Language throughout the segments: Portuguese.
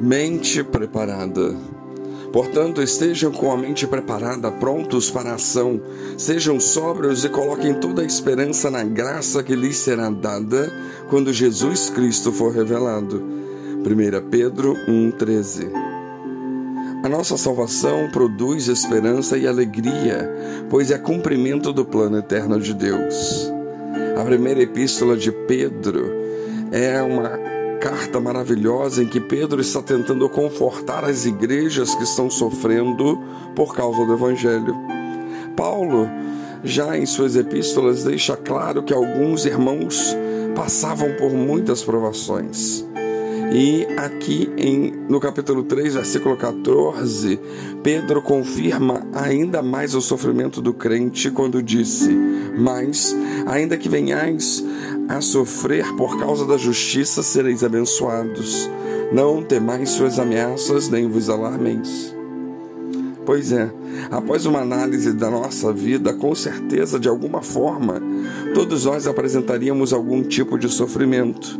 Mente preparada. Portanto, estejam com a mente preparada, prontos para a ação. Sejam sóbrios e coloquem toda a esperança na graça que lhes será dada quando Jesus Cristo for revelado. 1 Pedro 1,13 A nossa salvação produz esperança e alegria, pois é cumprimento do plano eterno de Deus. A primeira epístola de Pedro é uma carta maravilhosa em que Pedro está tentando confortar as igrejas que estão sofrendo por causa do Evangelho. Paulo, já em suas epístolas, deixa claro que alguns irmãos passavam por muitas provações. E aqui em, no capítulo 3, versículo 14, Pedro confirma ainda mais o sofrimento do crente quando disse: Mas, ainda que venhais a sofrer por causa da justiça, sereis abençoados. Não temais suas ameaças, nem vos alarmeis. Pois é, após uma análise da nossa vida, com certeza, de alguma forma, todos nós apresentaríamos algum tipo de sofrimento,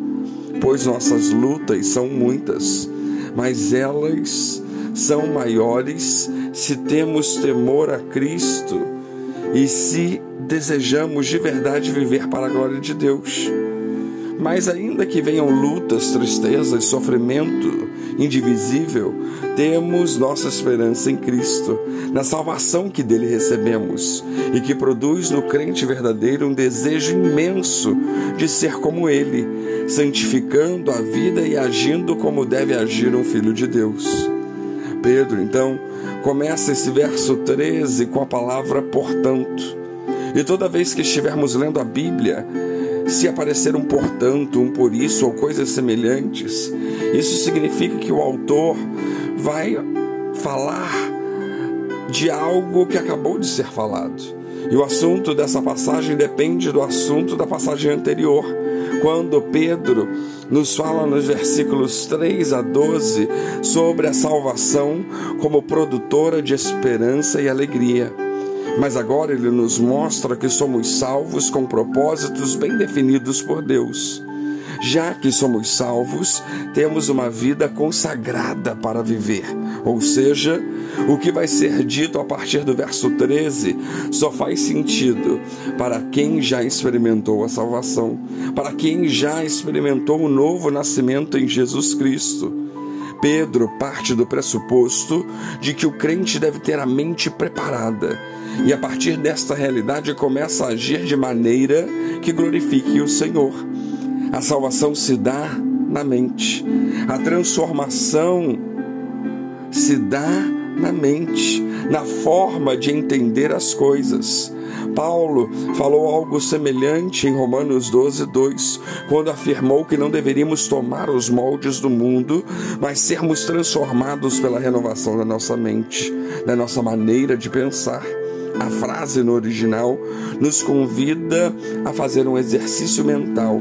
pois nossas lutas são muitas, mas elas são maiores se temos temor a Cristo e se desejamos de verdade viver para a glória de Deus. Mas ainda que venham lutas, tristezas, sofrimento indivisível, temos nossa esperança em Cristo, na salvação que dele recebemos e que produz no crente verdadeiro um desejo imenso de ser como ele, santificando a vida e agindo como deve agir um filho de Deus. Pedro, então, começa esse verso 13 com a palavra portanto. E toda vez que estivermos lendo a Bíblia, se aparecer um portanto, um por isso ou coisas semelhantes, isso significa que o autor vai falar de algo que acabou de ser falado. E o assunto dessa passagem depende do assunto da passagem anterior, quando Pedro nos fala nos versículos 3 a 12 sobre a salvação como produtora de esperança e alegria. Mas agora ele nos mostra que somos salvos com propósitos bem definidos por Deus. Já que somos salvos, temos uma vida consagrada para viver. Ou seja, o que vai ser dito a partir do verso 13 só faz sentido para quem já experimentou a salvação, para quem já experimentou o novo nascimento em Jesus Cristo. Pedro parte do pressuposto de que o crente deve ter a mente preparada e, a partir desta realidade, começa a agir de maneira que glorifique o Senhor. A salvação se dá na mente, a transformação se dá na mente, na forma de entender as coisas. Paulo falou algo semelhante em Romanos 12, 2, quando afirmou que não deveríamos tomar os moldes do mundo, mas sermos transformados pela renovação da nossa mente, da nossa maneira de pensar. A frase no original nos convida a fazer um exercício mental,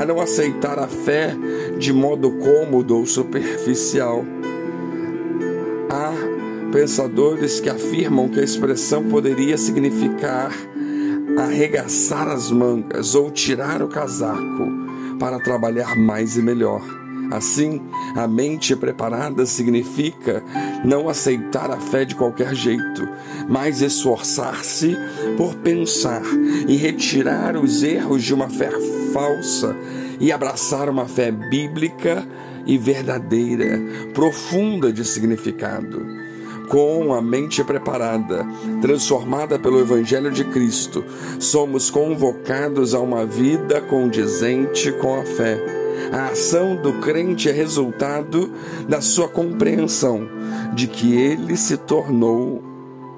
a não aceitar a fé de modo cômodo ou superficial. Há pensadores que afirmam que a expressão poderia significar arregaçar as mangas ou tirar o casaco para trabalhar mais e melhor. Assim, a mente preparada significa não aceitar a fé de qualquer jeito, mas esforçar-se por pensar e retirar os erros de uma fé falsa e abraçar uma fé bíblica e verdadeira, profunda de significado com a mente preparada, transformada pelo Evangelho de Cristo, somos convocados a uma vida condizente com a fé. A ação do crente é resultado da sua compreensão de que ele se tornou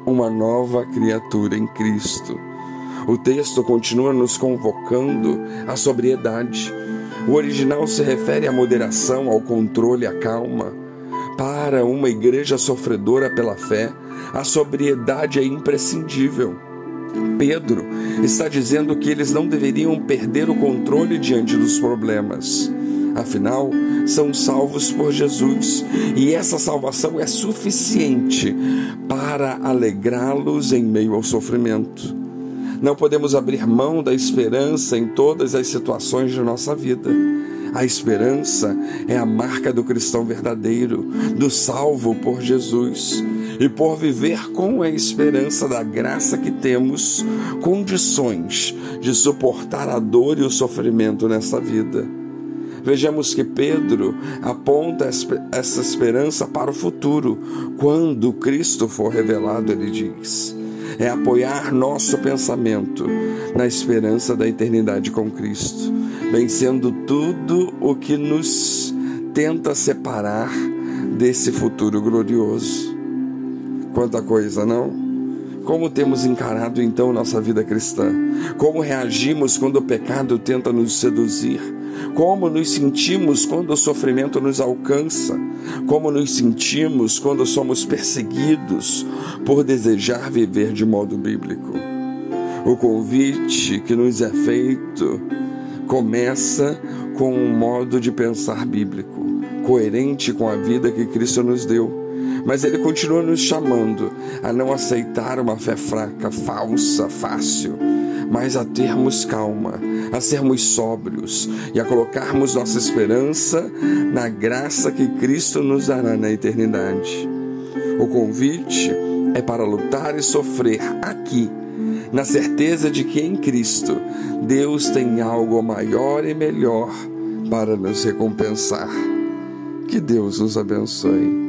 uma nova criatura em Cristo. O texto continua nos convocando à sobriedade. O original se refere à moderação, ao controle, à calma. Para uma igreja sofredora pela fé, a sobriedade é imprescindível. Pedro está dizendo que eles não deveriam perder o controle diante dos problemas. Afinal, são salvos por Jesus e essa salvação é suficiente para alegrá-los em meio ao sofrimento. Não podemos abrir mão da esperança em todas as situações de nossa vida. A esperança é a marca do cristão verdadeiro, do salvo por Jesus. E por viver com a esperança da graça que temos, condições de suportar a dor e o sofrimento nesta vida. Vejamos que Pedro aponta essa esperança para o futuro, quando Cristo for revelado, ele diz. É apoiar nosso pensamento na esperança da eternidade com Cristo vencendo tudo o que nos tenta separar desse futuro glorioso. Quanta coisa, não? Como temos encarado então nossa vida cristã? Como reagimos quando o pecado tenta nos seduzir? Como nos sentimos quando o sofrimento nos alcança? Como nos sentimos quando somos perseguidos por desejar viver de modo bíblico? O convite que nos é feito começa com um modo de pensar bíblico, coerente com a vida que Cristo nos deu. Mas ele continua nos chamando a não aceitar uma fé fraca, falsa, fácil, mas a termos calma, a sermos sóbrios e a colocarmos nossa esperança na graça que Cristo nos dará na eternidade. O convite é para lutar e sofrer aqui na certeza de que em Cristo Deus tem algo maior e melhor para nos recompensar. Que Deus nos abençoe.